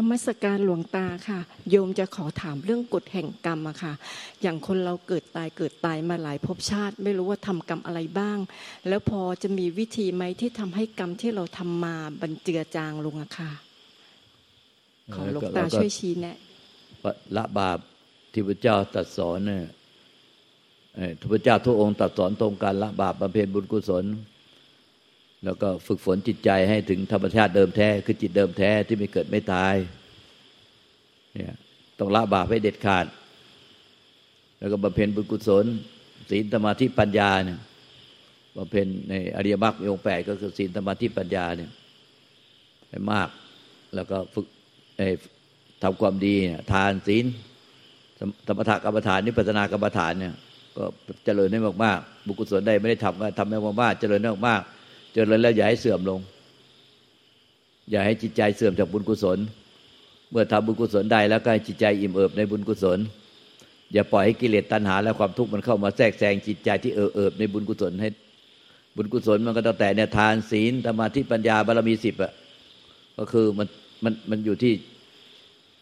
นมัสการหลวงตาค่ะ โยมจะขอถามเรื่องกฎแห่งกรรมอะค่ะ อย่างคนเราเกิดตายเกิดตายมาหลายภพชาติ ไม่รู้ว่าทำกรรมอะไรบ้าง แล้วพอจะมีวิธีไหมที่ทำให้กรรมที่เราทำมาบันเจือจางลงอะค่ะ ขอหลวงตาช่วยชี้แนะละบาปที่พระเจ้าตรัสสอนเนี่ยพระเจ้าทุกองค์ตรัสสอนตรงการละบาปบำเพ็ญบุญกุศล แล้วก็ฝึกฝนจิตใจให้ถึงธรรมชาติเดิมแท้ คือจิตเดิมแท้ที่ไม่เกิดไม่ตาย เนี่ยต้องละบาปให้เด็ดขาด แล้วก็บำเพ็ญบุญกุศล ศีลสมาธิปัญญาเนี่ยบำเพ็ญในอริยมรรคองค์แปดก็คือศีลสมาธิปัญญาเนี่ยให้มาก แล้วก็ฝึกทำความดีทานศีลธรรมถกรรมฐานนิพพานากรรมฐานเนี่ย ก็เจริญได้มากๆบุญกุศลได้ไม่ได้ทำก็ทำได้มากๆเจริญได้มากๆ เจริญแล้วอย่าให้เสื่อมลง อย่าให้จิตใจเสื่อมจากบุญกุศล เมื่อทำบุญกุศลได้แล้วก็ให้จิตใจอิ่มเอิบในบุญกุศล อย่าปล่อยให้กิเลสตัณหาและความทุกข์มันเข้ามาแทรกแซงจิตใจที่เอิบเอิบในบุญกุศลให้ บุญกุศลมันก็ตั้งแต่เนี่ยทานศีลสมาธิปัญญาบารมีสิบอะก็คือมันมันมันอยู่ที่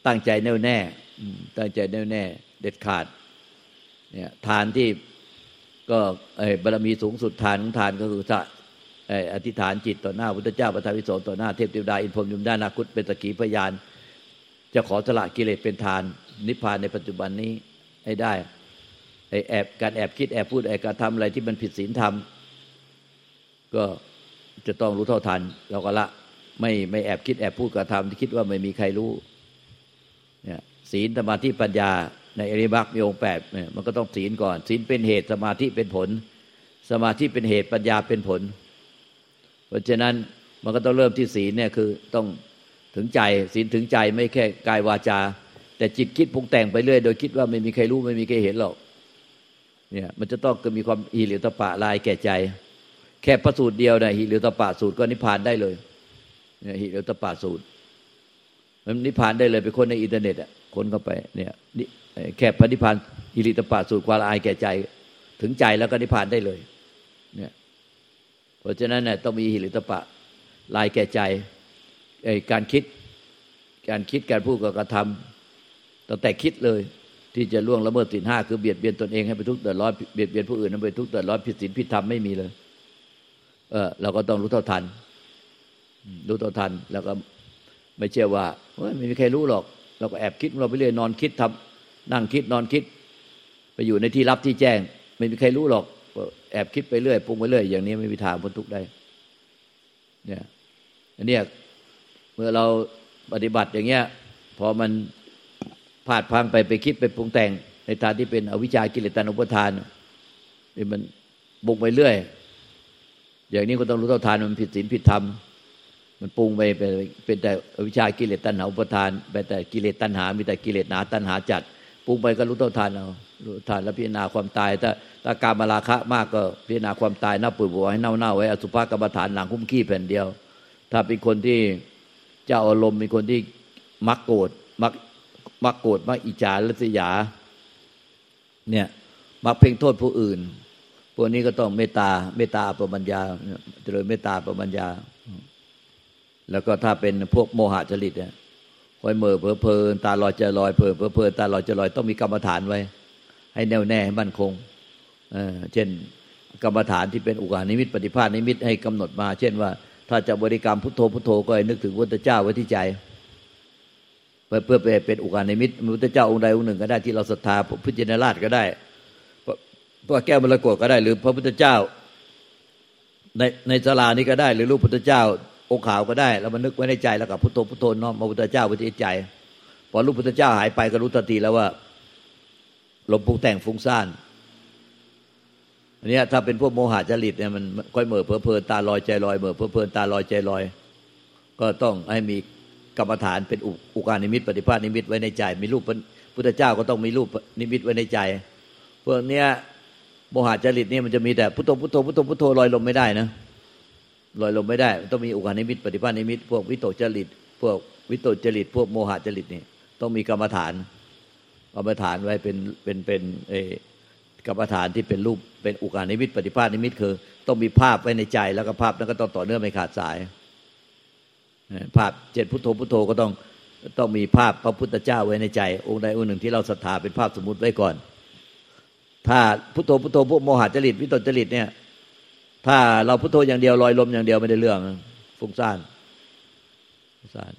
ตั้งใจแน่วแน่ตั้งใจแน่วแน่ เด็ดขาดเนี่ยทานที่ก็บารมีสูงสุดทานของทานก็คือถ้า อธิษฐานจิตต่อหน้าพุทธเจ้าประทาวิโสต่อหน้าเทพเทวดาอินพรมยุมด้านาคุตเป็นตะกีพยาน จะขอสละกิเลสเป็นทาน นิพพานในปัจจุบันนี้ให้ได้ไอแอบการแอบคิดแอบพูดแอบการทำอะไรที่มันผิดศีลธรรมก็จะต้องรู้เท่าทัน เราก็ละไม่ไม่แอบคิดแอบพูดกระทำที่คิดว่าไม่มีใครรู้เนี่ยศีลสมาธิปัญญา ในอริบักมีองค์แปดเนี่ยมันก็ต้องศีลก่อน ศีลเป็นเหตุสมาธิเป็นผล สมาธิเป็นเหตุปัญญาเป็นผล เพราะฉะนั้นมันก็ต้องเริ่มที่ศีลเนี่ยคือต้องถึงใจศีลถึงใจไม่แค่กายวาจา แต่จิตคิดปรุงแต่งไปเรื่อย โดยคิดว่าไม่มีใครรู้ไม่มีใครเห็นหรอกเนี่ยมันจะต้องมีความอิริตปะลายแก่ใจ แค่ประสูตรเดียวนะหิริตปะสูตรก็นิพพานได้เลยเนี่ยหิริตปะสูตรมันนิพพานได้เลยไปคนในอินเทอร์เน็ตอะคนเข้าไปเนี่ยแค่พระนิพพานอิริตปะสูตรความอายแก่ใจ ถึงใจแล้วก็นิพพานได้เลย เนี่ย ราะฉะนั้นเนี่ยต้องมีหิริตปะลายแก่ใจการคิด การคิดการพูดกับกระทำตั้งแต่คิดเลย ที่จะล่วงละเมิดศีลห้าคือเบียดเบียนตนเองให้ไปทุกข์เดือดร้อนเบียดเบียนผู้อื่นให้ไปทุกข์เดือดร้อนผิดศีลผิดธรรมไม่มีเลยเออเราก็ต้องรู้เท่าทัน รู้เท่าทันแล้วก็ไม่เชื่อว่าไม่มีใครรู้หรอก เราก็แอบคิดเราไปเรื่อยนอนคิดทำนั่งคิดนอนคิด ไปอยู่ในที่รับที่แจ้ง ไม่มีใครรู้หรอก แอบคิดไปเรื่อยปรุงไปเรื่อยอย่างนี้ไม่มีทางพ้นทุกข์ได้ เนี่ยอันนี้เมื่อเราปฏิบัติอย่างเงี้ยพอมันพลาดพังไปไปคิดไปปรุงแต่ง ในทางที่เป็นอวิชากิเลสตันุปทานนี่มันบุกไปเรื่อย อย่างนี้ก็ต้องรู้เท่าทานมันผิดศีลผิดธรรมมันปรุงไปเป็นแต่อวิชากิเลสตัณหาอุปทานไปแต่กิเลสตัณหา มีแต่กิเลสหนาตัณหาจัด ปรุงไปก็รู้เท่าทานเอารู้ทานแล้วพิจารณาความตายถ้าถ้าการมาราคะมากก็พิจารณาความตายน่าปวดหัวให้เน่าเน่าไว้อสุภกรรมฐานหลังคุ้มขี้แผ่นเดียว ถ้าเป็นคนที่เจ้าอารมณ์เป็นคนที่มักโกรธมักมักโกรธมักอิจฉาลัสยา เนี่ยมักเพ่งโทษผู้อื่นพวกนี้ก็ต้องเมตตาเมตตาปรมัญญาเจริญเมตตาปรมัญญา แล้วก็ถ้าเป็นพวกโมหะจริตเนี่ย คอยเมื่อเพอเพลินตาลอยจะลอยเพลินเพอเพลินตาลอยจะลอยต้องมีกรรมฐานไว้ ให้แน่วแน่ให้มั่นคงเเช่นกรรมฐานที่เป็นอุกานิมิตปฏิภาณนิมิตให้กำหนดมา เช่นว่า ถ้าจะบริกรรมพุทโธพุทโธก็ให้นึกถึงพระพุทธเจ้าไว้ที่ใจเพื่อเพื่อเป็นอุกานิมิตพระพุทธเจ้าองค์ใดองค์หนึ่งก็ได้ที่เราศรัทธาพุทธเจนราชก็ได้พระแก้วมรกตก็ได้ หรือพระพุทธเจ้า ในในศาลานี้ก็ได้ หรือรูปพุทธเจ้า องค์ขาวก็ได้แล้วมันนึกไว้ในใจแล้วกับพุทโธพุทโธเน้อมาพุทธเจ้าไว้ที่ใจ พอรู้พุทธเจ้าหายไปก็รู้ทันทีแล้วว่าลมปรุงแต่งฟุ้งซ่านอันนี้ถ้าเป็นพวกโมหะจริตเนี่ยมันค่อยเหม่อเพอเพลินตาลอยใจลอยเหม่อเพอเพลินตาลอยใจลอย ก็ต้องให้มีกรรมฐานเป็นอุคคหนิมิตปฏิภาคนิมิตไว้ในใจ มีรูปพุทธเจ้าก็ต้องมีรูปนิมิตไว้ในใจพวกเนี้ยโมหะจริตเนี่ยมันจะมีแต่พุทโธพุทโธพุทโธพุทโธลอยลมไม่ได้นะ ลอยลมไม่ได้ ต้องมีอุคคหนิมิต ปฏิภาคนิมิต พวกวิตกจริต พวกวิตกจริต พวกโมหะจริตนี่ต้องมีกรรมฐานกรรมฐานไว้เป็นเป็นเป็นเอกรรมฐานที่เป็นรูปเป็นอุคคหนิมิต ปฏิภาคนิมิต คือ ต้องมีภาพไว้ในใจแล้วก็ภาพนั้นก็ต้องต่อเนื่องไม่ขาดสาย ภาพเจ็ดพุทโธพุทโธก็ต้องต้องมีภาพพระพุทธเจ้าไว้ในใจ องค์ใดองค์หนึ่งที่เราศรัทธาเป็นภาพสมมุติไว้ก่อน ถ้าพุทโธพุทโธพวกโมหะจริตวิตกจริตเนี่ย ถ้าเราพุทโธอย่างเดียวลอยลมอย่างเดียวไม่ได้เรื่องฟุ้งซ่านฟุ้งซ่าน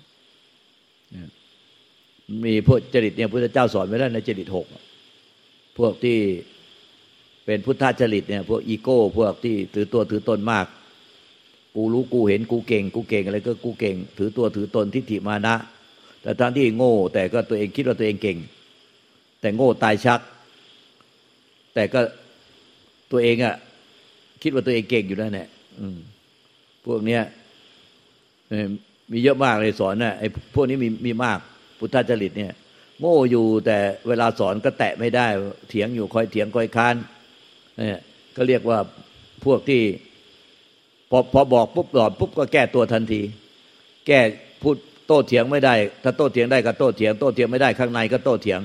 มีพวกจริตเนี่ยพุทธเจ้าสอนไว้แล้วในจริตหกพวกที่เป็นพุทธจริตเนี่ยพวกอีโก้ พวกที่ถือตัวถือตนมาก กูรู้กูเห็นกูเก่ง กูเก่งอะไรก็กูเก่ง ถือตัวถือตนทิฏฐิมานะ แต่ท่านที่โง่ แต่ก็ตัวเองคิดว่าตัวเองเก่ง แต่โง่ตายชัก แต่ก็ตัวเองอะ คิดว่าตัวเองเก่งอยู่แล้วเนี่ยพวกเนี้ยมีเยอะมากเลยสอนนะไอ้พวกนี้มีมีมาก พุทธจริตเนี่ย โง่อยู่แต่เวลาสอนก็แตะไม่ได้ เถียงอยู่คอยเถียงคอยค้านเนี่ยก็เรียกว่าพวกที่ พอพอบอกปุ๊บหลอดปุ๊บก็แก้ตัวทันที แก้พูดโต้เถียงไม่ได้ ถ้าโต้เถียงได้ก็โต้เถียง โต้เถียงไม่ได้ข้างในก็โต้เถียง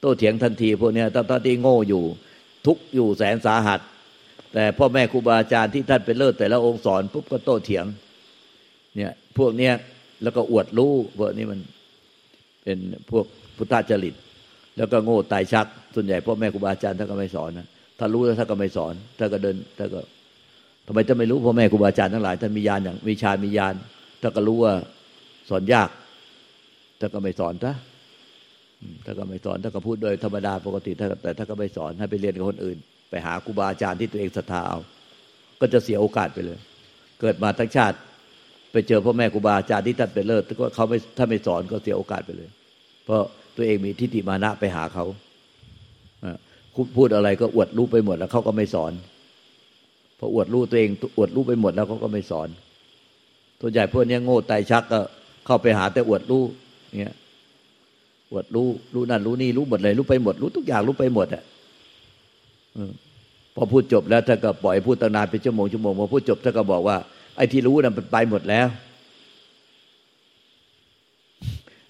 โต้เถียงทันทีพวกเนี้ยตอนที่โง่อยู่ ทุกอยู่แสนสาหัส แต่พ่อแม่ครูบาอาจารย์ที่ท่านเป็นเลิศแต่ละองค์สอนปุ๊บก็โต้เถียง เนี่ยพวกเนี้ยแล้วก็อวดรู้พวกนี้มันเป็นพวกพุทธจริต แล้วก็โง่ตายชัก ส่วนใหญ่พ่อแม่ครูบาอาจารย์ท่านก็ไม่สอนนะถ้ารู้แล้วท่านก็ไม่สอนท่านก็เดินท่านก็ทำไมจะไม่รู้พ่อแม่ครูบาอาจารย์ทั้งหลายท่านมีญาณอย่างมีฌามีญาณท่านก็รู้ว่าสอนยากท่านก็ไม่สอนซะท่านก็ไม่สอนท่านก็พูดโดยธรรมดาปกติท่านแต่ท่านก็ไม่สอนให้ไปเรียนกับคนอื่น ไปหาครูบาอาจารย์ที่ตัวเองศรัทธาเอา ก็จะเสียโอกาสไปเลย เกิดมาทั้งชาติ ไปเจอพ่อแม่ครูบาอาจารย์ที่ท่านเป็นเลิศก็เขาไม่ถ้าไม่สอนก็เสียโอกาสไปเลย เพราะตัวเองมีทิฏฐิมานะไปหาเขาพูดอะไรก็อวดรู้ไปหมดแล้วเขาก็ไม่สอนพออวดรู้ตัวเองอวดรู้ไปหมดแล้วเขาก็ไม่สอนตัวใหญ่พวกนี้โง่ไตชักก็เข้าไปหาแต่อวดรู้เนี่ยอวดรู้รู้นั่นรู้นี่รู้หมดเลย รู้ไปหมด รู้ทุกอย่างรู้ไปหมดอะ พอพูดจบแล้วถ้าก็ปล่อยพูดตั้งนานเป็นชั่วโมงชั่วโมงพอพูดจบถ้าก็บอกว่าไอ้ที่รู้นั้นไปหมดแล้ว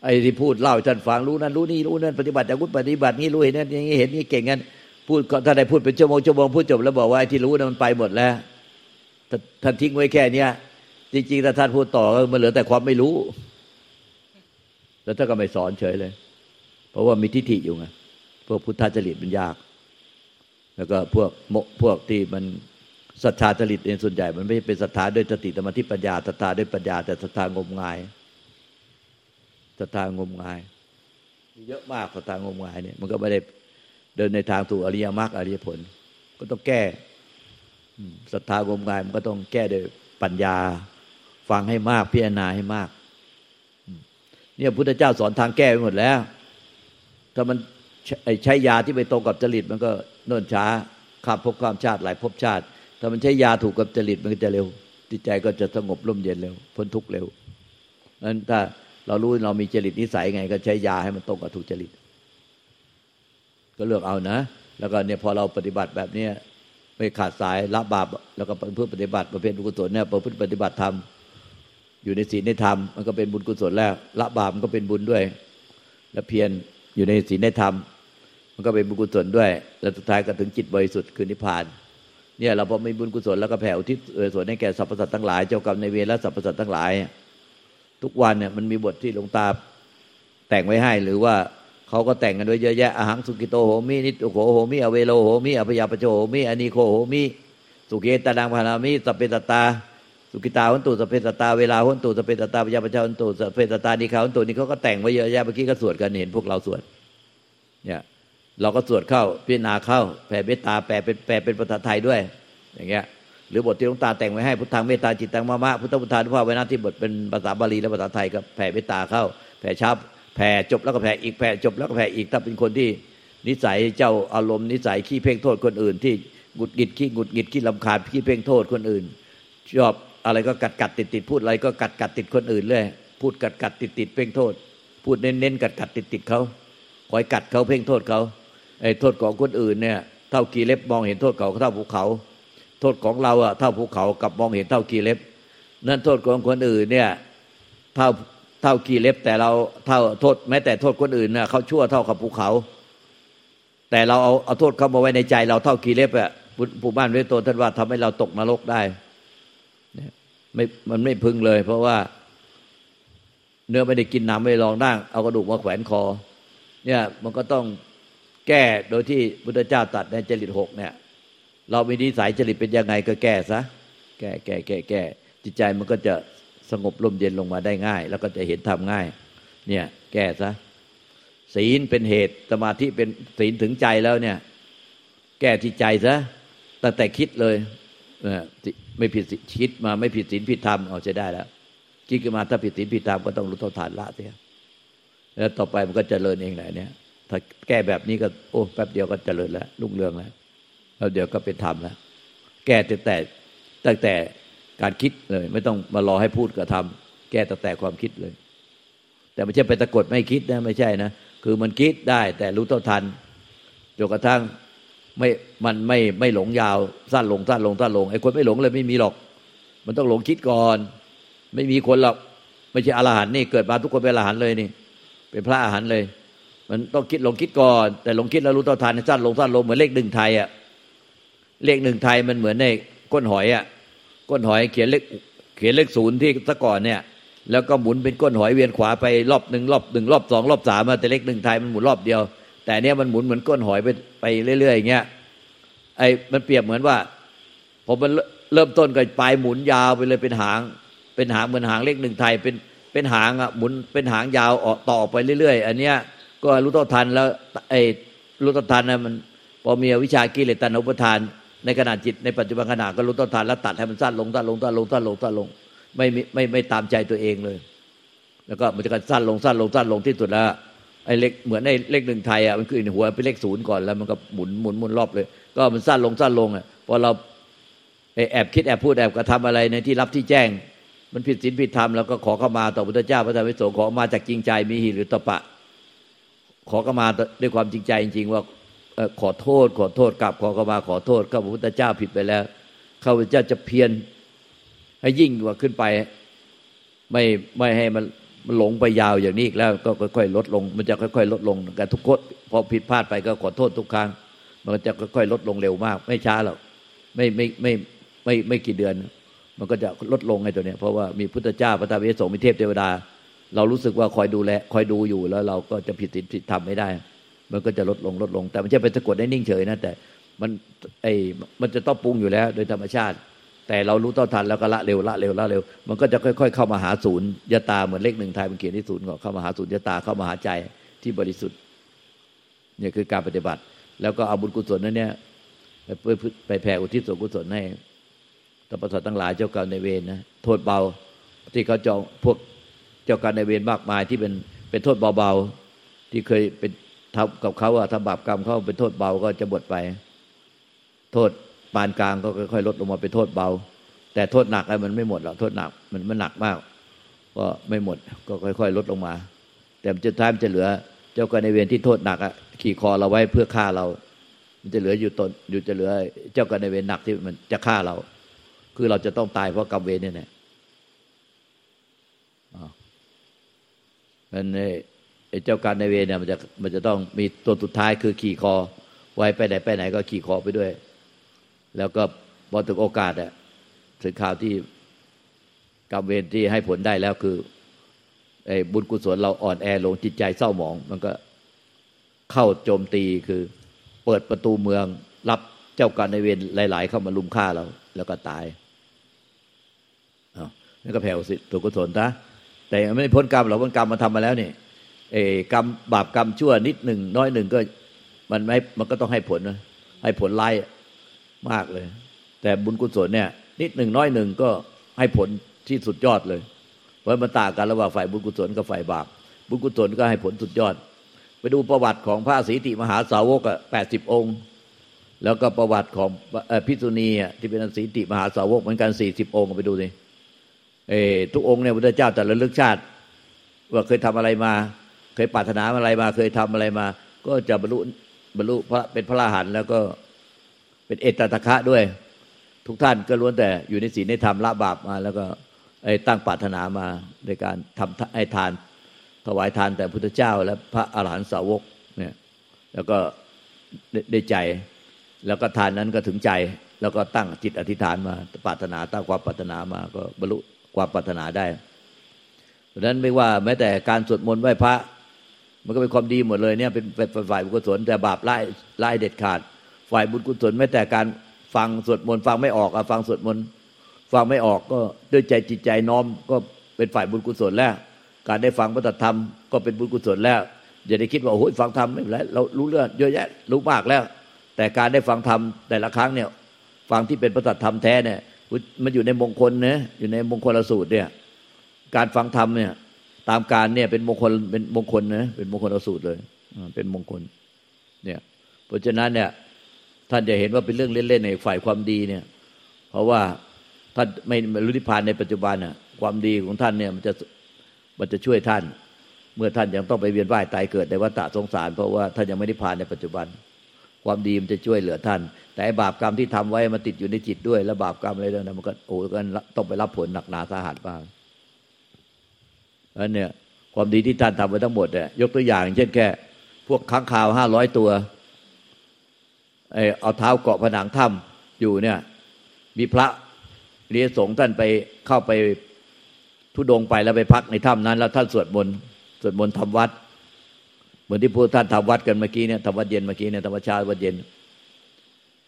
ไอ้ที่พูดเล่าท่านฟังรู้นั่นรู้นี่รู้นั่นปฏิบัติอย่างนู้นปฏิบัตินี่รู้เห็นนั่นอย่างนี้เห็นนี่เก่งงั้นพูดถ้านได้พูดเป็นชั่วโมงชั่วโมงพูดจบแล้วบอกว่าไอ้ที่รู้นั้นมันไปหมดแล้วท่านทิ้งไว้แค่เนี้ยจริงๆถ้าท่านพูดต่อมันเหลือแต่ความไม่รู้ แล้วท่านก็ไม่สอนเฉยเลย เพราะว่ามีทิฏฐิอยู่ไงพวกพุทธจริตมันยาก แล้วก็พวกโมพวกที่มันศรัทธาจริตเองส่วนใหญ่ มันไม่เป็นศรัทธาด้วยสติธรรมทิปัญญาศรัทธาด้วยปัญญา แต่ศรัทธางมงายศรัทธางมงายเยอะมากศรัทธางมงายเนี่ย มันก็ไม่ได้เดินในทางถูกอริยมรรคอริยผล ก็ต้องแก้ศรัทธางมงายมันก็ต้องแก้โดยปัญญา ฟังให้มากพิจารณาให้มาก เนี่ยพุทธเจ้าสอนทางแก้ไปหมดแล้ว ถ้ามันใช้ยาที่ไปตรงกับจริตมันก็ เนิ่นช้าข้ามภพข้ามชาติหลายภพชาติ ถ้ามันใช้ยาถูกกับจริตมันก็จะเร็ว จิตใจก็จะสงบร่มเย็นเร็วพ้นทุกข์เร็วนั้นถ้าเรารู้เรามีจริตนิสัยไง ก็ใช้ยาให้มันตรงกับถูกจริต ก็เลือกเอานะ แล้วก็เนี่ยพอเราปฏิบัติแบบเนี้ยไม่ขาดสายละบาป แล้วก็เพื่อปฏิบัติประเภทบุญกุศลเนี่ยประพฤติปฏิบัติธรรมอยู่ในศีลในธรรมมันก็เป็นบุญกุศลแล้วละบาปมันก็เป็นบุญด้วย แล้วเพียรอยู่ในศีลในธรรม มันก็เป็นบุญกุศลด้วย แล้วสุดท้ายก็ถึงจิตบริสุทธิ์คือนิพพาน เนี่ยเราพอมีบุญกุศลแล้วก็แผ่อุทิศส่วนให้แก่สรรพสัตว์ทั้งหลายเจ้ากรรมนายเวรและสรรพสัตว์ทั้งหลาย ทุกวันเนี่ยมันมีบทที่หลวงตาแต่งไว้ให้หรือว่าเขาก็แต่งกันไว้เยอะแยะอะหังสุขิโตโหมินิททุกโขโหมิ อะเวโร โหมิอัพยาปัชโฌ โหมิ อะนีโฆ โหมิสุเกตตังพานามิสเปตตา สุกิตาหุนตุสเปตตาเวลาหุนตุสเปตตาพยาปเจ้าหุนตุสเปตตานิคาหุนตุนี่เขาก็แต่งไว้เยอะแยะเมื่อกี้ก็สวดกันเห็นพวกเราสวดเนี่ย เราก็สวดเข้าพิจารณาเข้าแผ่เมตตาแปลเป็นแปลเป็นภาษาไทยด้วย อย่างเงี้ยหรือบทที่หลวงตาแต่งไว้ให้พุทธังเมตตาจิตตังมะมะพุทธพุทธานุภาพไว้นะที่บทเป็นภาษาบาลีและภาษาไทยก็แผ่เมตตาเข้า แผ่ชับแผ่จบแล้วก็แผ่อีกแผ่จบแล้วก็แผ่อีกถ้าเป็นคนที่นิสัยเจ้าอารมณ์นิสัยขี้เพ่งโทษคนอื่น ที่หงุดหงิดขี้หงุดหงิดขี้ลำคาญขี้เพ่งโทษคนอื่นชอบอะไรก็กัดกัดติดติดพูดอะไรก็กัดกัดติดคนอื่นเลยพูดกัดกัดติดติดเพ่งโทษ พูดเน้นเน้นกัดกัดติดติดเขาคอยกัดเขาเพ่งโทษเขา ไอ้โทษของคนอื่นเนี่ยเท่ากีเล็บมองเห็นโทษเขาเท่าภูเขา โทษของเราอะเท่าภูเขากับมองเห็นเท่ากีเล็บ นั่นโทษของคนอื่นเนี่ยเท่าเท่ากีเล็บ แต่เราเท่าโทษแม้แต่โทษคนอื่นเนี่ยเขาชั่วเท่ากับภูเขา แต่เราเอาเอาโทษเขามาไว้ในใจ เราเท่ากีเล็บอะผู้บ้านเวทโตท่านว่าทำให้เราตกนรกได้ไม่มันไม่พึงเลย เพราะว่า เนื้อไม่ได้กินน้ำไม่ลองนั่งเอากระดูกมาแขวนคอ เนี่ยมันก็ต้อง แก้โดยที่พุทธเจ้าตัดในจริตหกเนี่ย เรามีนิสัยจริตเป็นยังไงก็แก้ซะแก้แก้แก้แก้จิตใจมันก็จะสงบลมเย็นลงมาได้ง่าย แล้วก็จะเห็นทำง่าย เนี่ย แก้ซะศีลเป็นเหตุสมาธิเป็นศีลถึงใจแล้วเนี่ย แก้ที่ใจซะตั้งแต่คิดเลยไม่ผิดคิดมาไม่ผิดศีลผิดธรรมเอาจะได้แล้วคิดขึ้นมาถ้าผิดศีลผิดธรรมก็ต้องรู้เท่าทานละเสียแล้วต่อไปมันก็จเจริญเองแหละเนี่ย ถ้าแก้แบบนี้ก็ โอ้แป๊บเดียวก็เจริญแล้วรุ่งเรืองแล้วแล้วเดี๋ยวก็เป็นธรรมแล้วแก้ตั้งแต่ตั้งแต่การคิดเลย ไม่ต้องมารอให้พูดกับทำแก้ตั้งแต่ความคิดเลย แต่ไม่ใช่ไปตะกดไม่คิดนะไม่ใช่นะคือมันคิดได้แต่รู้เท่าทันจนกระทั่งไม่มันไม่ไม่หลงยาวสั้นลงสั้นลงสั้นลงไอ้คนไม่หลงเลยไม่มีหรอก มันต้องหลงคิดก่อน ไม่มีคนหรอกไม่ใช่อรหันต์นี่เกิดมาทุกคนเป็นอรหันต์เลยนี่ เป็นพระอรหันต์เลย มันต้องคิดลงคิดก่อน แต่ลงคิดแล้วรู้เท่าทันสั้นลงสั้นลงเหมือนเลขหนึ่งไทยอะเลขหนึ่งไทยมันเหมือนในก้นหอยอะก้นหอยเขียนเลขเขียนเลขศูนย์ที่ตะก่อนเนี่ย แล้วก็หมุนเป็นก้นหอยเวียนขวาไปรอบหนึ่งรอบหนึ่งรอบสองรอบสามแต่เลขหนึ่งไทยมันหมุนรอบเดียว แต่เนี้ยมันหมุนเหมือนก้นหอยไปไปเรื่อยๆอย่างเงี้ยไอ้มันเปรียบเหมือนว่าพอมันเริ่มต้นก็ปลายหมุนยาวไปเลยเป็นหาง เป็นหางเหมือนหางเลขหนึ่งไทยเป็นเป็นหางอะหมุนเป็นหางยาวออกต่อไปเรื่อยๆ อันเนี้ย ก็รู้ต่อทันแล้วไอ้รู้ต่อทันนะมันพอมีวิชากิเลสตันอุปทาน ในขณะจิตในปัจจุบันขณะก็รู้ต้นทานแล้วตัดให้มันสั้นลงสั้นลงสั้นลงสั้นลงสั้นลงไม่ไม่ไม่ตามใจตัวเองเลย แล้วก็มันจะสั้นลงสั้นลงสั้นลงที่สุดแล้วไอ้เล็กเหมือนไอ้เลขหนึ่งไทยอะมันคือหัวเป็นเลขศูนย์ก่อนแล้วมันก็หมุนหมุนหมุนรอบเลย ก็มันสั้นลงสั้นลงอะพอเราแอบคิดแอบพูดแอบกระทำอะไรในที่รับที่แจ้ง มันผิดศีลผิดธรรมแล้วก็ขอเข้ามาต่อพุทธเจ้าพระธรรมวิโสขอมาจากจริงใจมีหิหรือตปะ ขอเข้ามาด้วยความจริงใจจริง ๆ ว่าขอโทษ ขอโทษกลับขอเข้ามาขอโทษข้าพุทธเจ้าผิดไปแล้วข้าพเจ้าจะเพียรให้ยิ่งกว่าขึ้นไป ไม่ไม่ให้มันมันหลงไปยาวอย่างนี้อีกแล้วก็ค่อยๆลดลง มันจะค่อยๆลดลงแต่ทุกคนพอผิดพลาดไปก็ขอโทษทุกครั้ง มันจะค่อยๆลดลงเร็วมาก ไม่ช้าหรอกไม่ไม่ไม่ไม่ไม่กี่เดือน มันก็จะลดลงไอ้ตัวเนี้ยเพราะว่ามีพุทธเจ้าพระธรรมเอสงมีเทพเทวดา เรารู้สึกว่าคอยดูแลคอยดูอยู่แล้วเราก็จะผิดศีลผิดธรรมไม่ได้ มันก็จะลดลงลดลง แต่มันจะไปสะกดได้นิ่งเฉยนะแต่มันไอ้มันจะต้องปรุงอยู่แล้ว โดยธรรมชาติ แต่เรารู้ต้นทันแล้วก็ละเร็วละเร็วละเร็ว มันก็จะค่อย ๆ เข้ามาหาศูนย์ยตาเหมือนเลขหนึ่งไทยมันเขียนที่ศูนย์ก็เข้ามาหาศูนย์ยตาเข้ามาหาใจที่บริสุทธิ์เนี่ยคือการปฏิบัติ แล้วก็เอาบุญกุศลนั้นเนี่ยไปไปแผ่อุทิศส่วนกุศลให้ตประสาททั้งหลายเจ้ากรรมในเวรนะโทษเบาที่เขาจองพวก เจ้ากรรมในเวรมากมายที่เป็นเป็นโทษเบาๆ ที่เคยเป็นทำกับเขาว่าถ้าบาปกรรมเขาเป็นโทษเบาก็จะบทไป โทษปานกลางก็ค่อยๆลดลงมาเป็นโทษเบา แต่โทษหนักไอ้มันไม่หมดหรอกโทษหนักมันมันหนักมาก ก็ไม่หมดก็ค่อยๆ ลดลงมา แต่จะท้ายมันจะเหลือ เจ้ากรรมในเวรที่โทษหนักอะขี่คอเราไว้เพื่อฆ่าเรา มันจะเหลืออยู่ตนอยู่จะเหลือ เจ้ากรรมในเวรหนักที่มันจะฆ่าเรา คือเราจะต้องตายเพราะกรรมเวรนี่แหละ มันไอ้เจ้าการในเวรเนี่ยมันจะมันจะต้องมีตัวสุดท้ายคือขี่คอ ไว้ไปไหนไปไหนก็ขี่คอไปด้วย แล้วก็พอถึงโอกาสอะถึงข่าวที่กรรมเวรที่ให้ผลได้แล้วคือไอ้บุญกุศลเราอ่อนแอลงจิตใจเศร้าหมอง มันก็เข้าโจมตีคือเปิดประตูเมือง รับเจ้าการในเวรหลาย ๆ เข้ามาลุมฆ่าเรา แล้วก็ตายอ้าวนั่นก็แผ่วสิตัวกุศลนะ แต่ไม่พ้นกรรมหรอกพ้นกรรมมาทำมาแล้วนี่เอกรรมบาปกรรมชั่วนิดหนึ่งน้อยหนึ่งก็มันไม่มันก็ต้องให้ผลนะให้ผลไล่มากเลย แต่บุญกุศลเนี่ย นิดหนึ่งน้อยหนึ่งก็ให้ผลที่สุดยอดเลยเพราะมันต่างกันระหว่างฝ่ายบุญกุศลกับฝ่ายบาปบุญกุศลก็ให้ผลสุดยอด ไปดูประวัติของพระสีติมหาสาวกอะแปดสิบองค์ แล้วก็ประวัติของพิษุณีที่เป็นสีติมหาสาวกเหมือนกันสี่สิบองค์ไปดูสิ เอทุกองค์เนี่ยพระเจ้าแต่ละลึกชาติ ว่าเคยทำอะไรมา เคยปรารถนาอะไรมา เคยทำอะไรมา ก็จะบรรลุบรรลุพระเป็นพระอรหันต์แล้วก็เป็นเอตตะคะด้วย ทุกท่านก็ล้วนแต่อยู่ในศีลในธรรมละบาปมา แล้วก็ไอ้ตั้งปรารถนามาในการทำไอ้ทาน ถวายทานแต่พุทธเจ้า และพระอรหันตสาวกเนี่ยแล้วก็ได้ใจ แล้วก็ทานนั้นก็ถึงใจ แล้วก็ตั้งจิตอธิษฐานมาปรารถนาตั้งความปรารถนามาก็บรรลุ ความปรารถนาได้ราะนั้นไม่ว่าแม้แต่การสวดมนต์ไหว้พระ มันก็เป็นความดีหมดเลยเนี่ยเป็นเป็นฝ่ายบุญกุศลแต่บาปไล่ไล่เด็ดขาด ฝ่ายบุญกุศลแม้แต่การฟังสวดมนต์ฟังไม่ออกอะฟังสวดมนต์ฟังไม่ออกก็ด้วยใจจิตใจน้อมก็เป็นฝ่ายบุญกุศลแล้ว การได้ฟังพระธรรมก็เป็นบุญกุศลแล้วอย่าได้คิดว่าโอ้ยฟังธรรมไม่เป็นไรเรารู้เรื่องเยอะแยะรู้มากแล้ว แต่การได้ฟังธรรมแต่ละครั้งเนี่ยฟังที่เป็นพระธรรมแท้เนี่ย มันอยู่ในมงคลนะอยู่ในมงคลสูตรเนี่ย การฟังธรรมเนี่ย ตามการเนี่ยเป็นมงคลเป็นมงคลนะเป็นมงคลสูตรเลยเป็นมงคล เนี่ย เพราะฉะนั้นเนี่ย ท่านจะเห็นว่าเป็นเรื่องเล่นๆในฝ่ายความดีเนี่ย เพราะว่าท่านไม่รู้นิพพานในปัจจุบันน่ะ ความดีของท่านเนี่ย มันจะมันจะช่วยท่าน เมื่อท่านยังต้องไปเวียนว่ายตายเกิดในวัฏสงสาร เพราะว่าท่านยังไม่ได้ผ่านในปัจจุบัน ความดีมันจะช่วยเหลือท่าน แต่บาปกรรมที่ทำไว้มันติดอยู่ในจิตด้วย แล้วบาปกรรมอะไรต่างๆมันก็โอ้กันต้องไปรับผลหนักหนาสาหัสบ้างอันเนี่ยความดีที่ท่านทำไว้ทั้งหมดเนี่ยยกตัวอย่าง เช่นแค่ พวกค้างคาวห้าร้อยตัวไอเอาเท้าเกาะผนังถ้ำอยู่เนี่ย มีพระเรียสงท่านไปเข้าไปทุดงไปแล้วไปพักในถ้ำนั้น แล้วท่านสวดมนต์สวดมนต์ทำวัด เหมือนที่พูดท่านทำวัดกันเมื่อกี้เนี่ยทำวัดเย็นเมื่อกี้เนี่ยธรรมชาติวัดเย็น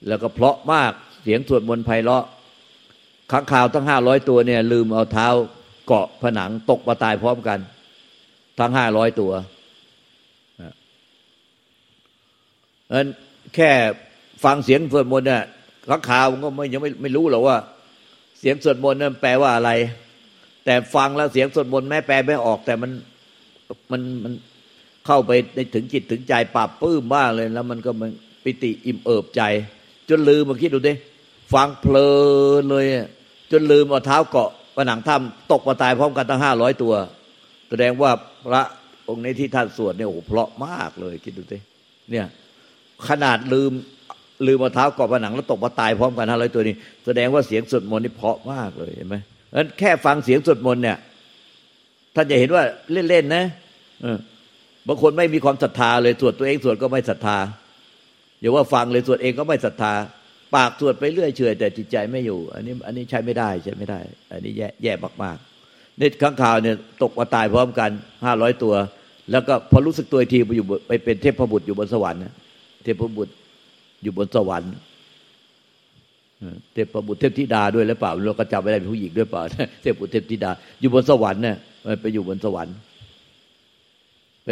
แล้วก็เพราะมากเสียงสวดมนต์ไพเราะข้างข่าวทั้งห้าร้อยตัวเนี่ย ลืมเอาเท้าเกาะผนังตกมาตายพร้อมกัน ทั้งห้าร้อยตัวเอันแค่ฟังเสียงสวดมนต์เนี่ยข้างข่าวก็ไม่ยังไม่ไม่รู้หรอกว่า เสียงสวดมนต์นั้นแปลว่าอะไร แต่ฟังแล้วเสียงสวดมนต์แม้แปลไม่ออก แต่มันมันมัน เข้าไปในถึงจิตถึงใจปราบปื้มมากเลยแล้วมันก็มันปิติอิ่มเอิบใจ จนลืมมาคิดดูดิฟังเพลินเลย จนลืมเอาเท้าเกาะผนังถ้ำตกมาตายพร้อมกันตั้งห้าร้อยตัว แสดงว่าพระองค์นี้ที่ท่านสวดเนี่ยโอ้โหเพราะมากเลยคิดดูสิเนี่ย ขนาดลืมลืมมาเท้าเกาะผนังแล้วตกมาตายพร้อมกันห้าร้อยตัวนี้ แสดงว่าเสียงสวดมนต์นี่เพราะมากเลยเห็นไหมนั้นแค่ฟังเสียงสวดมนต์เนี่ยท่านจะเห็นว่าเล่นๆนะ บางคนไม่มีความศรัทธาเลยสวดตัวเองสวดก็ไม่ศรัทธาอย่าว่าฟังเลยสวดเองก็ไม่ศรัทธา ปากสวดไปเรื่อยเฉยแต่จิตใจไม่อยู่ อันนี้อันนี้ใช้ไม่ได้ใช้ไม่ได้ อันนี้แย่แย่มากๆนี่ข้างข่าวเนี่ยตกมาตายพร้อมกันห้าร้อยตัว แล้วก็พอรู้สึกตัวทีไปอยู่ไปเป็นเทพบุตรอยู่บนสวรรค์เทพบุตรอยู่บนสวรรค์เทพบุตรเทพธิดาด้วยหรือเปล่าเราก็จำไม่ได้เป็นผู้หญิงด้วยเปล่าเทพบุตรเทพธิดา อยู่บนสวรรค์เนี่ยไปอยู่บนสวรรค์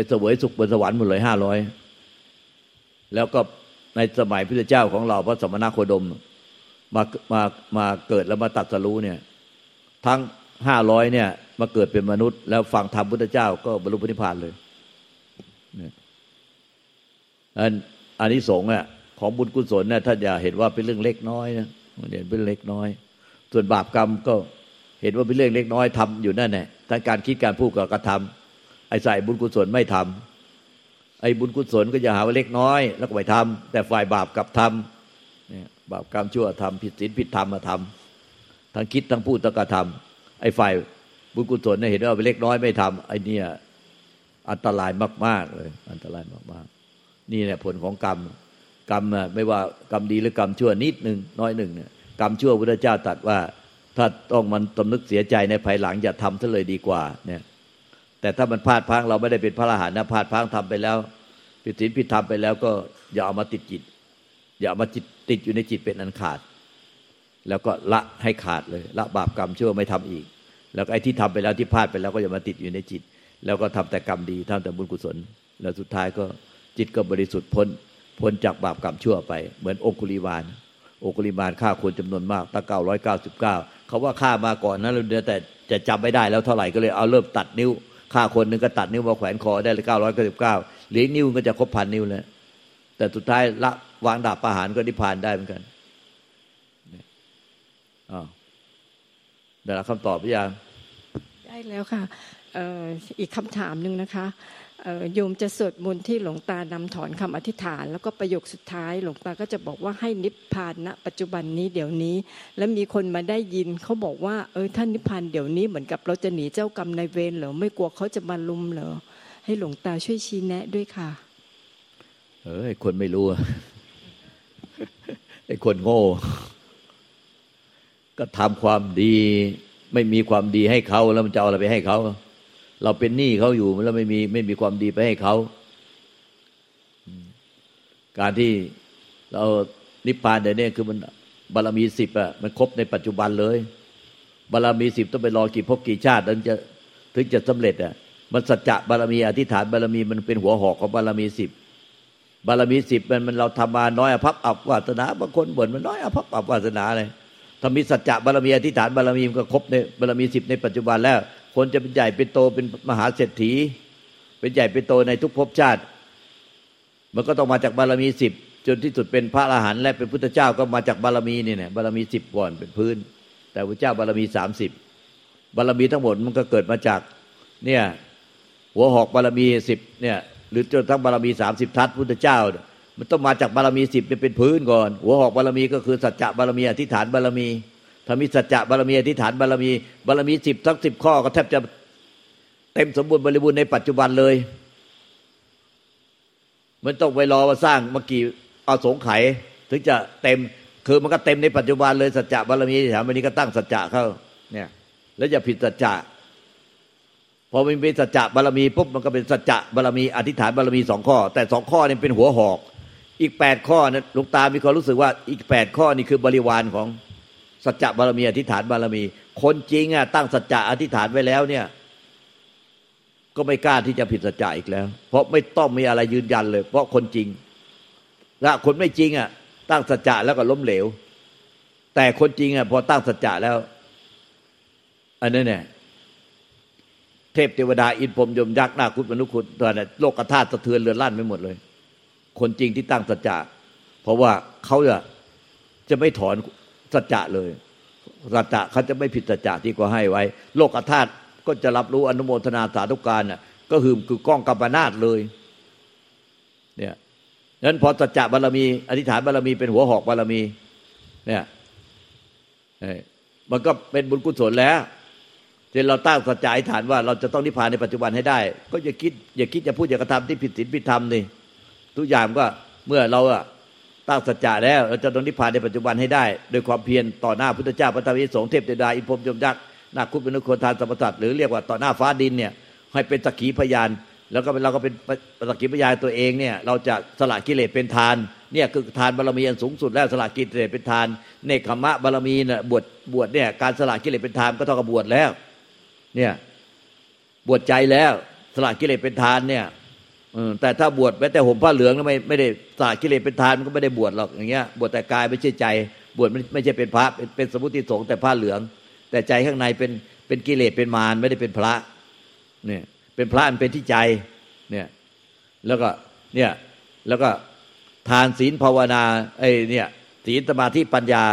เสวยสุขบนสวรรค์หมดเลยห้าร้อยแล้วก็ในสมัยพระเจ้าของเราพระสมณโคดมมามามาเกิดแล้วมาตัดสรู้เนี่ย ทั้งห้าร้อยเนี่ย มาเกิดเป็นมนุษย์ แล้วฟังธรรมพุทธเจ้าก็บรรลุพระนิพพานเลยเนี่ยอันอันนี้สงฆ์อะของบุญกุศลเนี่ยท่านอย่าเห็นว่าเป็นเรื่องเล็กน้อยนะเห็นเป็นเล็กน้อย ส่วนบาปกรรมก็เห็นว่าเป็นเรื่องเล็กน้อยทำอยู่นั่นแหละทั้งการคิดการพูดกับกระทำ ไอ้ใส่บุญกุศลไม่ทำไอ้บุญกุศลก็จะหาว่าเล็กน้อย แล้วก็ไปทำแต่ฝ่ายบาปกับทำเนี่ยบาปกรรมชั่วทำผิดศีลผิดธรรมมาทำทั้งคิดทั้งพูดทั้งกระทำไอ้ฝ่ายบุญกุศลเนี่ยเห็นว่าเป็นเล็กน้อยไม่ทำไอ้นี่อันตรายมาก ๆ เลย อันตรายมากๆ นี่เนี่ยผลของกรรม กรรมไม่ว่ากรรมดีหรือกรรมชั่วนิดหนึ่งน้อยหนึ่งเนี่ยกรรมชั่วพระเจ้าตรัสว่า ถ้าต้องมันตำนึกเสียใจในภายหลังอย่าทำซะเลยดีกว่าเนี่ย แต่ถ้ามันพลาดพังเราไม่ได้เป็นพระอรหันต์นะพลาดพังทำไปแล้วผิดศีลผิดธรรมไปแล้วก็อย่าเอามาติดจิต อย่าเอามาจิตติดอยู่ในจิตเป็นอันขาด แล้วก็ละให้ขาดเลย ละบาปกรรมชั่วไม่ทำอีก แล้วไอ้ที่ทำไปแล้วที่พลาดไปแล้วก็อย่ามาติดอยู่ในจิต แล้วก็ทำแต่กรรมดีทำแต่บุญกุศล แล้วสุดท้ายก็จิตก็บริสุทธิ์พ้นพ้นจากบาปกรรมชั่วไป เหมือนองคุลิวานองคุลิวานฆ่าคนจำนวนมากตั้งเก้าร้อยเก้าสิบเก้าเขาว่าฆ่ามาก่อนนั้นเราเดียวแต่จะจำไม่ได้แล้วเท่าไหร่ก็เลยเอาเริ่มตัดนิ้ว ฆ่าคนหนึ่งก็ตัดนิ้วมาแขวนคอได้เลยเก้าร้อยเก้าสิบเก้าเหลือนิ้วก็จะครบพันนิ้วแล้วแต่สุดท้ายละวางดาบประหารก็นิพพานได้เหมือนกันอ๋อได้รับคำตอบหรือยังได้แล้วค่ะอีกคำถามหนึ่งนะคะ โยมจะสวดมนต์ที่หลวงตานำถอนคำอธิษฐาน แล้วก็ประโยคสุดท้ายหลวงตาก็จะบอกว่าให้นิพพานณปัจจุบันนี้เดี๋ยวนี้ แล้วมีคนมาได้ยินเขาบอกว่าเออท่านนิพพานเดี๋ยวนี้เหมือนกับเราจะหนีเจ้ากรรมนายเวรเหรอไม่กลัวเขาจะมาลุมเหรอให้หลวงตาช่วยชี้แนะด้วยค่ะ เออคนไม่รู้ไอคนโง่ ก็ทำความดี ไม่มีความดีให้เขาแล้วมันจะเอาอะไรไปให้เขา เราเป็นหนี้เขาอยู่แล้วไม่มีไม่มีความดีไปให้เขา การที่เรานิพพานเดี๋ยวนี้คือมันบารมีสิบอะมันครบในปัจจุบันเลย บารมีสิบต้องไปรอกี่ภพกี่ชาติถึงจะถึงจะสำเร็จอะมันสัจจะบารมีอธิษฐานบารมีมันเป็นหัวหอกของบารมีสิบบารมีสิบมันมันเราทำมาน้อยอภัพอับวาสนาบางคนบ่นมันน้อยอภัพอับวาสนาเลยถ้ามีสัจจะบารมีอธิษฐานบารมีมันก็ครบในบารมีสิบในปัจจุบันแล้ว คนจะเป็นใหญ่เป็นโตเป็นมหาเศรษฐี เป็นใหญ่เป็นโตในทุกภพชาติ มันก็ต้องมาจากบารมีสิบจนที่สุดเป็นพระอรหันต์และเป็นพุทธเจ้าก็มาจากบารมีนี่เนี่ยบารมีสิบก่อนเป็นพื้น แต่พระเจ้าบารมีสามสิบบารมีทั้งหมดมันก็เกิดมาจากเนี่ยหัวหอกบารมีสิบเนี่ยหรือจนทั้งบารมีสามสิบทัศพุทธเจ้า มันต้องมาจากบารมีสิบเป็นพื้นก่อน หัวหอกบารมีก็คือสัจจะบารมีอธิษฐานบารมี ถ้ามีสัจจะบารมีอธิษฐานบารมี บารมีสิบทั้งสิบข้อก็แทบจะเต็มสมบูรณ์บริบูรณ์ในปัจจุบันเลยมันต้องไปรอมาสร้างเมื่อกี้เอาสงไข ถึงจะเต็มคือมันก็เต็มในปัจจุบันเลยสัจจะบารมีแถมวันนี้ก็ตั้งสัจจะเข้าเนี่ยแล้วอย่าผิดสัจจะพอมันเป็นสัจจะบารมีปุ๊บมันก็เป็นสัจจะบารมีอธิษฐานบารมีสองข้อ แต่สองข้อนี่เป็นหัวหอก อีกแปดข้อนะลูกตามีความรู้สึกว่าอีกแปดข้อนี่คือบริวารของ สัจจะบารมีอธิษฐานบารมี คนจริงอะตั้งสัจจะอธิษฐานไว้แล้วเนี่ย ก็ไม่กล้าที่จะผิดสัจจะอีกแล้ว เพราะไม่ต้องมีอะไรยืนยันเลย เพราะคนจริงและคนไม่จริงอะ ตั้งสัจจะแล้วก็ล้มเหลว แต่คนจริงอะพอตั้งสัจจะแล้ว อันนั้นเนี่ยเทพเทวดาอินพรมยมยักษ์นาคุตมนุคุตตัวนั้โลกธาตุสะเทือนเรือนลั่นไปหมดเลย คนจริงที่ตั้งสัจจะเพราะว่าเขาจะจะไม่ถอน สัจจะเลยสัจจะเขาจะไม่ผิดสัจจะที่ก็ให้ไว้ โลกธาตุก็จะรับรู้อนุโมทนาสาธุการน่ะก็คือคือกล้องกัมปนาตเลยเนี่ยนั้นพอสัจจะบารมีอธิษฐานบารมีเป็นหัวหอกบารมี เนี่ยมันก็เป็นบุญกุศลแล้วจนเราตั้งสัจจะอธิษฐานว่าเราจะต้องนิพพานในปัจจุบันให้ได้ ก็อย่าคิดอย่าคิดจะพูดอย่ากระทำที่ผิดศีลผิดธรรมนี่ทุกอย่างก็เมื่อเราอะ ตั้งสัจจะแล้วเราจะต้องนิพพานในปัจจุบันให้ได้ โดยความเพียรต่อหน้าพุทธเจ้าพระธรรมวิสงฆ์เทพเทวดาอินพรมยมยักษ์นาคุเป็นนุคนทานสรรพสัตหรือเรียกว่าต่อหน้าฟ้าดินเนี่ยให้เป็นสักขีพยาน แล้วก็เราก็เป็นสักขีพยานตัวเองเนี่ยเราจะสละกิเลสเป็นทานเนี่ยคือทานบารมีอันสูงสุดแล้วสละกิเลสเป็นทานเนคขมะบารมีเนี่ยบวชบวชเนี่ยการสละกิเลสเป็นทานก็เท่ากับบวชแล้วเนี่ยบวชใจแล้วสละกิเลสเป็นทานเนี่ย แต่ถ้าบวชแม้แต่ห่มผ้าเหลืองไม่ไม่ได้สละกิเลสเป็นทานมันก็ไม่ได้บวชหรอกอย่างเงี้ยบวชแต่กายไม่ใช่ใจ บวชไม่ใช่เป็นพระเป็นเป็นสมุติสงฆ์แต่ผ้าเหลือง แต่ใจข้างในเป็นเป็นกิเลสเป็นมารไม่ได้เป็นพระเนี่ยเป็นพระมันเป็นที่ใจเนี่ยแล้วก็เนี่ยแล้วก็ทานศีลภาวนาไอ้เนี่ยศีลสมาธิปัญญา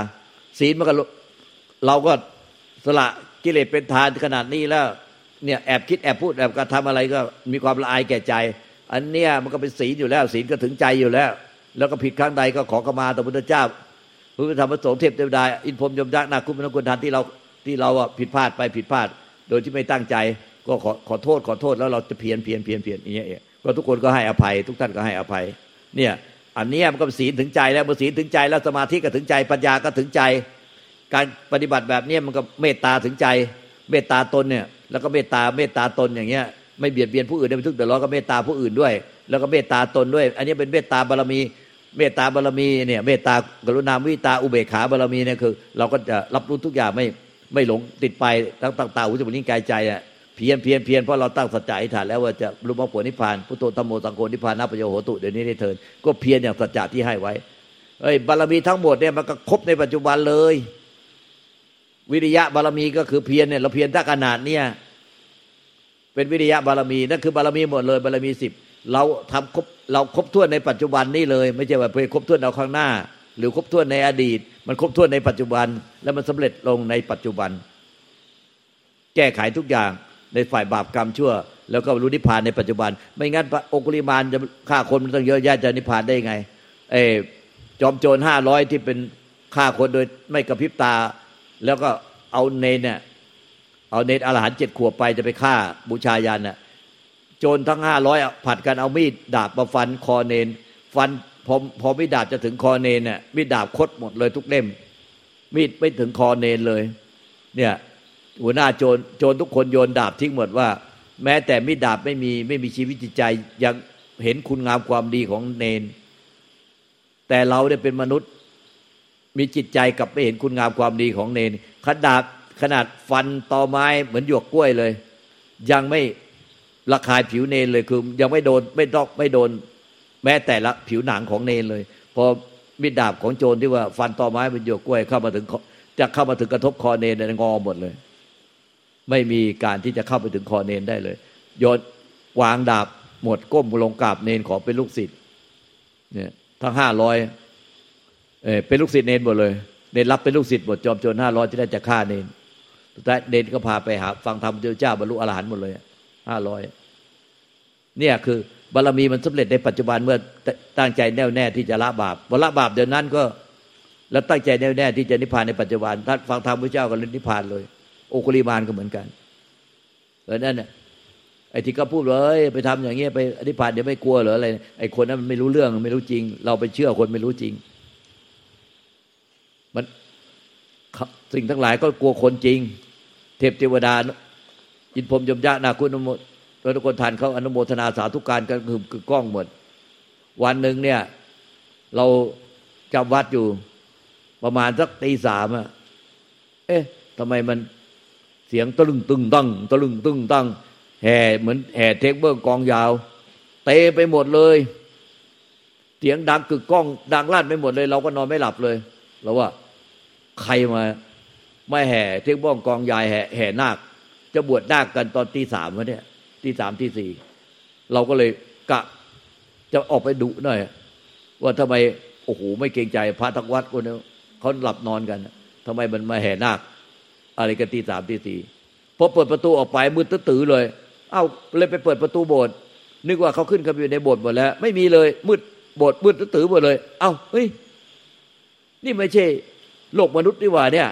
ศีลมันก็เราก็สละกิเลสเป็นทานขนาดนี้แล้วเนี่ยแอบคิดแอบพูดแอบกระทำอะไรก็มีความละอายแก่ใจ อันเนี้ยมันก็เป็นศีลอยู่แล้ว ศีลก็ถึงใจอยู่แล้ว แล้วก็ผิดครั้งใดก็ขอขมาต่อพุทธเจ้าพระธรรมประสงค์เทพเทวดาอินพรมยมยักษ์นาคุณมนกุลทานที่เราที่เราผิดพลาดไปผิดพลาด โดยที่ไม่ตั้งใจก็ขอขอโทษขอโทษแล้วเราจะเพียรเพียรเพียรเพียรอย่างเงี้ยก็ทุกคนก็ให้อภัย ทุกท่านก็ให้อภัย เนี่ย อันนี้มันก็ศีลถึงใจแล้วเมื่อศีลถึงใจแล้วสมาธิก็ถึงใจปัญญาก็ถึงใจ การปฏิบัติแบบนี้มันก็เมตตาถึงใจ เมตตาตนเนี่ย แล้วก็เมตตาเมตตาตนอย่างเงี้ย ไม่เบียดเบียนผู้อื่นไม่ทุกข์เดือดร้อนก็เมตตาผู้อื่นด้วย แล้วก็เมตตาตนด้วย อันนี้เป็นเมตตาบารมี เมตตาบารมีเนี่ยเมตตากรุณาวิตาอุเบกขาบารมีเนี่ยคือ เราก็จะรับรู้ทุกอย่างไม่ไม่หลงติดไปตั้งตั้งตาหูจมูกนิ้วกายใจอะเพียนเพียนเพียนเพราะเราตั้งสัจจะอิฐานแล้วว่าจะรู้มรรคผลนิพพานพุทโธธรรมโมสังโฆนิพพานนับปโยโหตุเดี๋ยวนี้ได้เทินก็เพียรอย่างสัจจะที่ให้ไว้เอ้ยบารมีทั้งหมดเนี่ยมันก็ครบในปัจจุบันเลย วิริยะบารมีก็คือเพียรเนี่ยเราเพียรถ้าขนาดเนี่ย เป็นวิริยะบารมีนั่นคือบารมีหมดเลยบารมีสิบเราทำครบเราครบถ้วนในปัจจุบันนี่เลย ไม่ใช่ว่าเพื่อครบถ้วนเอาข้างหน้า หรือครบถ้วนในอดีต มันครบถ้วนในปัจจุบัน แล้วมันสำเร็จลงในปัจจุบัน แก้ไขทุกอย่างในฝ่ายบาปกรรมชั่ว แล้วก็รู้นิพพานในปัจจุบัน ไม่งั้นองคุลิมานจะฆ่าคนมันต้องเยอะแยะจะนิพพานได้ไง เอจอมโจรห้าร้อยที่เป็นฆ่าคนโดยไม่กระพริบตา แล้วก็เอาเนนเนี่ย เอาเนนอรหันเจ็ดขวบไปจะไปฆ่าบูชายันน่ะโจรทั้งห้าร้อยผัดกันเอามีดดาบมาฟันคอเนน ฟันพอพอมีดดาบจะถึงคอเนนเนี่ยมีดดาบคดหมดเลยทุกเล่ม มีดไม่ถึงคอเนนเลย เนี่ยหัวหน้าโจรโจรทุกคนโยนดาบทิ้งหมดว่า แม้แต่มิดาบไม่มีไม่มีชีวิตจิตใจยังเห็นคุณงามความดีของเนน แต่เราเนี่ยเป็นมนุษย์มีจิตใจกับไม่เห็นคุณงามความดีของเนนขนาด ขนาดฟันตอไม้เหมือนหยวกกล้วยเลย ยังไม่ระคายผิวเนนเลยคือ ยังไม่โดนไม่ดอกไม่โดน แม้แต่ละผิวหนังของเนนเลย พอมิดดาบของโจรที่ว่าฟันตอไม้เป็นหยวกกล้วยเข้ามาถึงจะเข้ามาถึงกระทบคอเนนงอหมดเลย ไม่มีการที่จะเข้าไปถึงคอเนนได้เลยโยนวางดาบหมดก้มลงกราบเนนขอเป็นลูกศิษย์เนี่ยทั้งห้าร้อยเออเป็นลูกศิษย์เนนหมดเลย เนนรับเป็นลูกศิษย์หมดจอมโจรห้าร้อยที่ได้จะฆ่าเนน สุดท้ายเนนก็พาไปหา ฟังธรรมเจ้าบรรลุอรหันต์หมดเลยห้าร้อยเนี่ยคือบารมีมันสำเร็จในปัจจุบันเมื่อตั้งใจแน่วแน่ที่จะละบาปพอละบาปเดี๋ยวนั้นก็ แล้วตั้งใจแน่วแน่ที่จะนิพพานในปัจจุบันถ้านฟังธรรมพระเจ้าก็เลยนิพพานเลย โอคุลิมานก็เหมือนกันเพราะนั้นเนี่ยไอ้ที่เขาพูดเลยไปทำอย่างเงี้ยไปอธิพานเดี๋ยวไม่กลัวหรืออะไรไอ้คนนั้นมันไม่รู้เรื่องไม่รู้จริง เราไปเชื่อคนไม่รู้จริง มันสิ่งทั้งหลายก็กลัวคนจริง เทพเทวดาอินพรมยมยะนาคุณนโมแล้วทุกคนทานเขาอนุโมทนาสาธุการกันคือคือกล้องหมด วันหนึ่งเนี่ย เราจำวัดอยู่ประมาณสักตีสามอะเอ๊ะทำไมมันเสียงตะลึงตึงตั้งตะลึงตึงตั้งแห่เหมือนแห่เทคเบิร์กองยาว เตะไปหมดเลย เสียงดังกึกก้อง ดังลั่นไปหมดเลย เราก็นอนไม่หลับเลยเราว่า ใครมา ไม่แห่เทคบ้องกองยายแห่แห่นาค จะบวชนาคกันตอนตีสามวะเนี่ยตีสามตีสี่เราก็เลยกะจะออกไปดุหน่อย ว่าทำไมโอ้โหไม่เกรงใจพระทักวัดคนนี้เขาหลับนอนกันทำไมมันมาแห่นาค อะไรกันตีสามตีสี่พอเปิดประตูออกไปมืดตื้อเลย เอ้าเลยไปเปิดประตูโบสถ์นึกว่าเขาขึ้นกันอยู่ในโบสถ์หมดแล้ว ไม่มีเลย มืดโบสถ์มืดตื้อหมดเลย เอ้าเฮ้ยนี่ไม่ใช่โลกมนุษย์นี่ว่าเนี่ย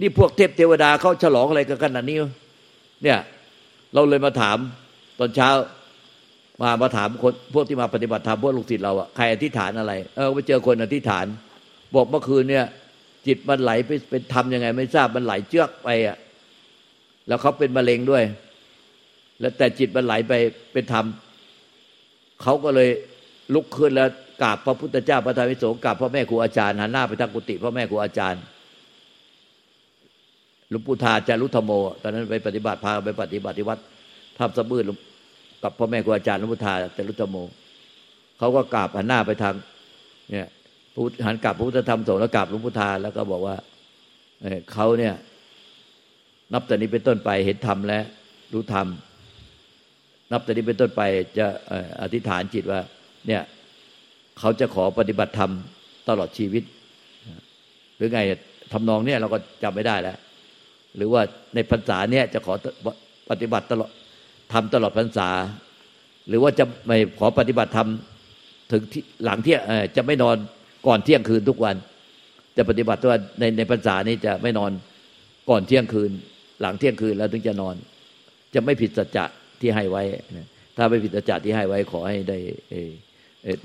นี่พวกเทพเทวดาเขาฉลองอะไรกันขนาดนี้เนี่ย เราเลยมาถามตอนเช้า มามาถามคนพวกที่มาปฏิบัติธรรมพวกลูกศิษย์เราอะใครอธิษฐานอะไร เออไปเจอคนอธิษฐาน บอกเมื่อคืนเนี่ย จิตมันไหลไปเป็นทำยังไง ไม่ทราบมันไหลเจือกไปอะแล้วเขาเป็นมะเร็งด้วย แล้วแต่จิตมันไหลไปเป็นธรรมเขาก็เลยลุกขึ้นแล้วกราบพระพุทธเจ้าพระธรรมวิโสกราบพ่อแม่ครูอาจารย์หันหน้าไปทางกุฏิพ่อแม่ครูอาจารย์ หลวงปู่ทาจารุธโม ตอนนั้นไปปฏิบัติพาไปปฏิบัติที่วัดทำสมืดกับพ่อแม่ครูอาจารย์หลวงปู่ทาจารุธโมเขาก็กราบหันหน้าไปทางเนี่ยพูดหันกลับพระพุทธธรรมสงฆ์แล้วกลับหลวงพุทธาแล้วก็บอกว่าเขาเนี่ยนับแต่นี้เป็นต้นไปเห็นธรรมแล้วรู้ธรรมนับแต่นี้เป็นต้นไปจะอธิษฐานจิตว่า เนี่ยเขาจะขอปฏิบัติธรรมตลอดชีวิต หรือไงทำนองเนี่ยเราก็จำไม่ได้แล้ว หรือว่าในพรรษาเนี่ยจะขอปฏิบัติตลอดทำตลอดพรรษา หรือว่าจะไม่ขอปฏิบัติธรรมถึงที่หลังเที่ยงจะไม่นอนก่อนเที่ยงคืนทุกวัน จะปฏิบัติว่าในในพรรษานี้จะไม่นอนก่อนเที่ยงคืน หลังเที่ยงคืนแล้วถึงจะนอน จะไม่ผิดสัจจะที่ให้ไว้ถ้าไม่ผิดสัจจะที่ให้ไว้ขอให้ได้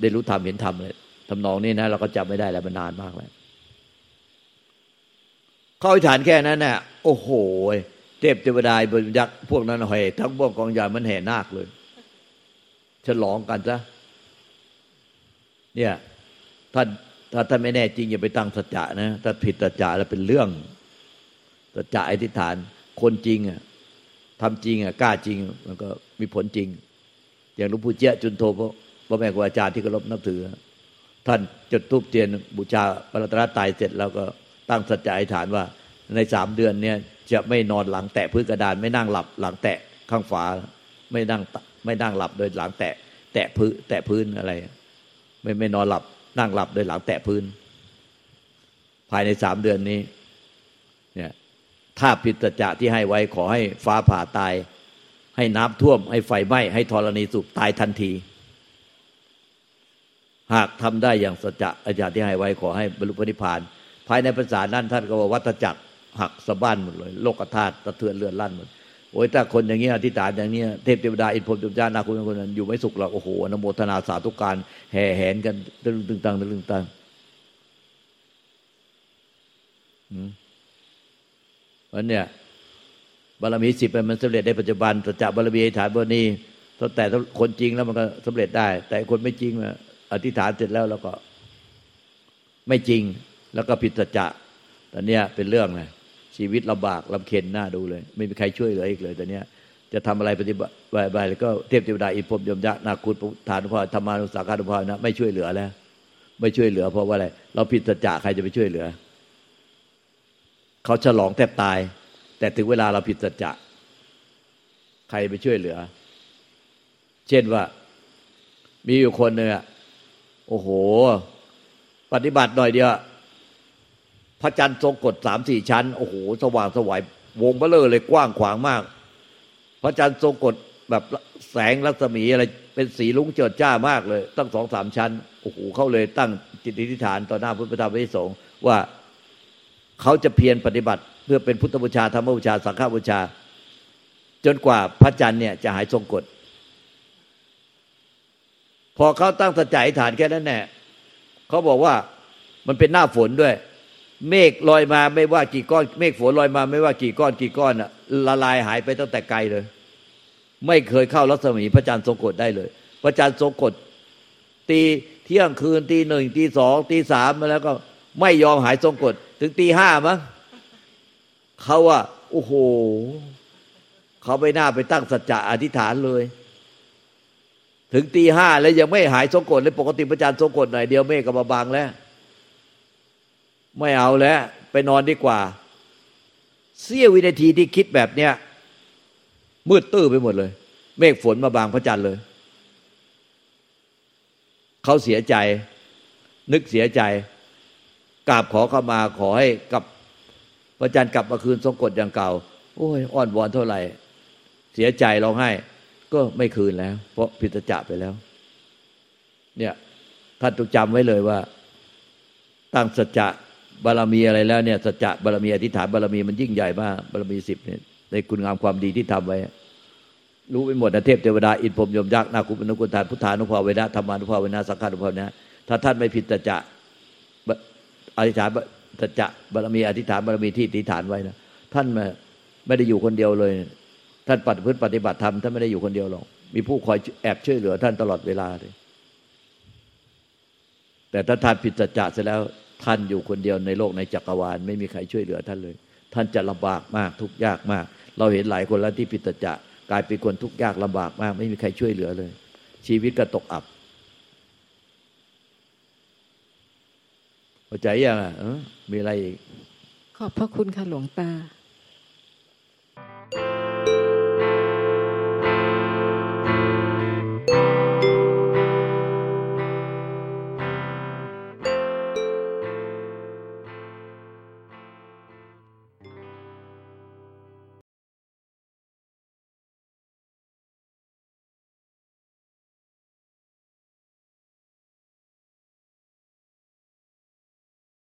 ได้รู้ธรรมเห็นธรรมเลยทำนองนี้นะเราก็จำไม่ได้แล้วมันนานมากแล้ว เข้าฐานแค่นั้นน่ะ โอ้โห เทพเทวดาบรยักษ์พวกนั้นแห่ทั้งพวกกองยามันแห่นาคเลย ฉลองกันซะเนี่ยท่านถ้าท่านไม่แน่จริงอย่าไปตั้งสัจจะนะถ้าผิดสัจจะแล้วเป็นเรื่องสัจจะอธิษฐาน คนจริงอะทำจริงอะกล้าจริง มันก็มีผลจริง อย่างหลวงปู่เจ้าจุนโทพระแม่ครูอาจารย์ที่เคารพนับถือ ท่านจุดทูบเทียนบูชาพระรัตนตายเสร็จแล้วก็ ตั้งสัจจะอธิษฐานว่าในสามเดือนเนี่ยจะไม่นอนหลังแตะพื้นกระดาน ไม่นั่งหลับหลังแตะข้างฝา ไม่นั่งไม่นั่งหลับโดยหลังแตะ แตะพื้นแตะพื้นอะไร ไม่ไม่นอนหลับ นั่งหลับโดยหลังแตะพื้น ภายในสามเดือนนี้ เนี่ย ถ้าพิจจะที่ให้ไว้ขอให้ฟ้าผ่าตาย ให้น้ำท่วม ให้ไฟไหม้ให้ธรณีสุบตายทันที หากทำได้อย่างสัจจะอาจารย์ที่ให้ไว้ขอให้บรรลุพระนิพพาน ภายในภาษานั้นท่านก็ว่าวัตจักรหักสะบั้นหมดเลย โลกธาตุสะเทือนเลื่อนลั่นหมดโอ้ยถ้าคนอย่างเงี้ยอธิษฐานอย่างเนี้ยเทพเทวดาอินพรมจุจานาคุณคนนั้นอยู่ไม่สุขหรอกโอ้โหนโมทนาสาธุการแห่แหนกันตึงตึงตังตึงตังวันเนี้ยบารมีสิบมันสำเร็จในปัจจุบันสัจะบารมีอธิษฐานบารมีตั้งแต่คนจริงแล้วมันก็สำเร็จได้ แต่คนไม่จริงอะอธิษฐานเสร็จแล้วแล้วก็ ไม่จริง แล้วก็ผิดสัจจะตอนเนี้ยเป็นเรื่องเลยชีวิตลำบากลำเค็ญหน้าดูเลย ไม่มีใครช่วยเหลืออีกเลยตอนเนี้ยจะทำอะไรปฏิบัติไปแล้วก็เทพเทวดาอินพรมยมยักษ์นาคุณฐานุภาธรรมานุสาขานุภานะไม่ช่วยเหลือแล้ว ไม่ช่วยเหลือ เพราะว่าอะไร เราผิดสัจจะใครจะไปช่วยเหลือ เขาฉลองแทบตาย แต่ถึงเวลาเราผิดสัจจะใครไปช่วยเหลือ เช่นว่า มีอยู่คนหนึ่งโอ้โห ปฏิบัติหน่อยเดียว พระจันทร์ทรงกฎสามสี่ชั้น โอ้โห สว่างสวยวงเบลอเลยกว้างขวางมาก พระจันทร์ทรงกฎแบบแสงรัศมีอะไรเป็นสีลุ้งเจิดจ้ามากเลย ตั้งสองสามชั้นโอ้โหเขาเลยตั้งจิตอธิษฐานต่อหน้าพุทธธรรมพระสงฆ์ว่าเขาจะเพียรปฏิบัติเพื่อเป็นพุทธบูชาธรรมบูชา สังฆบูชา จนกว่าพระจันทร์เนี่ยจะหายทรงกฎพอเขาตั้งสัจจะอธิษฐานแค่นั้นแน่เขาบอกว่ามันเป็นหน้าฝนด้วย เมฆลอยมาไม่ว่ากี่ก้อน เมฆฝนลอยมาไม่ว่ากี่ก้อนกี่ก้อนอะละลายหายไปตั้งแต่ไกลเลย ไม่เคยเข้ารัศมีพระจันทร์ทรงกฎได้เลย พระจันทร์ทรงกฎตีเที่ยงคืนตีหนึ่งตีสองตีสามมาแล้วก็ไม่ยอมหายทรงกฎถึงตีห้ามั้งเขาว่าโอ้โหเขาไปหน้าไปตั้งสัจจะอธิษฐานเลย ถึงตีห้าแล้วยังไม่หายทรงกฎเลยปกติพระจันทร์ทรงกฎหน่อยเดียวเมฆก็มาบางแล้ว ไม่เอาแล้วไปนอนดีกว่า เสี้ยววินาทีที่คิดแบบเนี้ยมืดตื้อไปหมดเลย เมฆฝนมาบางพระจันทร์เลย เขาเสียใจ นึกเสียใจกราบขอเข้ามาขอให้กับพระจันทร์กลับมาคืนทรงกฎอย่างเก่า โอ้ยอ้อนวอนเท่าไหร่ เสียใจร้องไห้ ก็ไม่คืนแล้ว เพราะพิจจะไปแล้ว เนี่ยท่านต้องจำไว้เลยว่า ตั้งสัจจะ บารมีอะไรแล้วเนี่ยสัจจะบารมีอธิษฐานบารมีมันยิ่งใหญ่มากบารมีสิบเนี่ยในคุณงามความดีที่ทำไว้ รู้ไปหมดนะเทพเทวดาอินพรมยมยักษ์นาคุปนุกุลทานพุทธานุภาเวนะธรรมานุภาเวนะสังฆานุภาเวนะถ้าท่านไม่ผิดสัจจะอธิษฐานสัจจะบารมีอธิษฐานบารมีที่อธิษฐานไว้นะท่านไม่ได้อยู่คนเดียวเลย ท่านปฏิพฤติปฏิบัติธรรมท่านไม่ได้อยู่คนเดียวหรอกมีผู้คอยแอบช่วยเหลือท่านตลอดเวลาเลยแต่ถ้าท่านผิดสัจจะเสร็จแล้ว ท่านอยู่คนเดียวในโลกในจักรวาล ไม่มีใครช่วยเหลือท่านเลย ท่านจะลำบากมากทุกยากมาก เราเห็นหลายคนแล้วที่ผิดสัจะกลายเป็นคนทุกยากลำบากมาก ไม่มีใครช่วยเหลือเลย ชีวิตก็ตกอับเข้าใจยังอะมีอะไรอีกขอบพระคุณค่ะหลวงตา